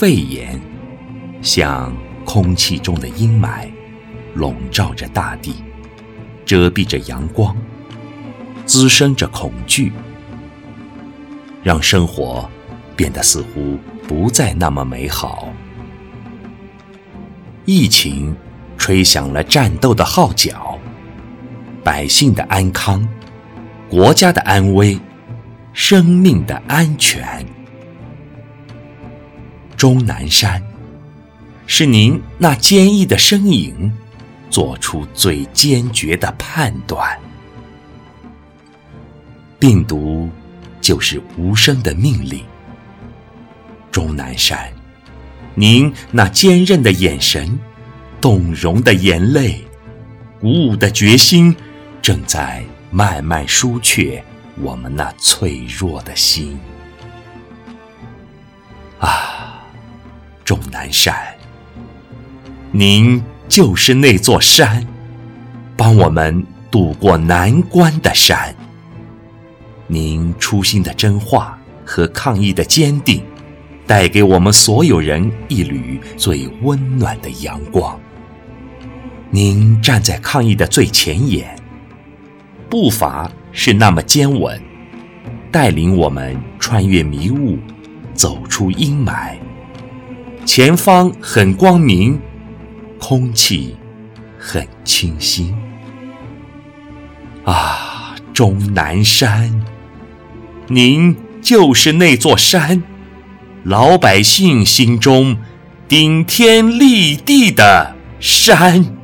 肺炎，像空气中的阴霾，笼罩着大地，遮蔽着阳光，滋生着恐惧，让生活变得似乎不再那么美好。疫情吹响了战斗的号角，百姓的安康，国家的安危，生命的安全。钟南山，是您那坚毅的身影，做出最坚决的判断。病毒就是无声的命令。钟南山。您那坚韧的眼神，动容的眼泪，鼓舞的决心，正在慢慢疏却我们那脆弱的心。啊，南山，您就是那座山，帮我们渡过难关的山。您初心的真话和抗疫的坚定。带给我们所有人一缕最温暖的阳光。您站在抗疫的最前沿，步伐是那么坚稳，带领我们穿越迷雾，走出阴霾。前方很光明，空气很清新。啊，终南山，您就是那座山。老百姓心中顶天立地的山。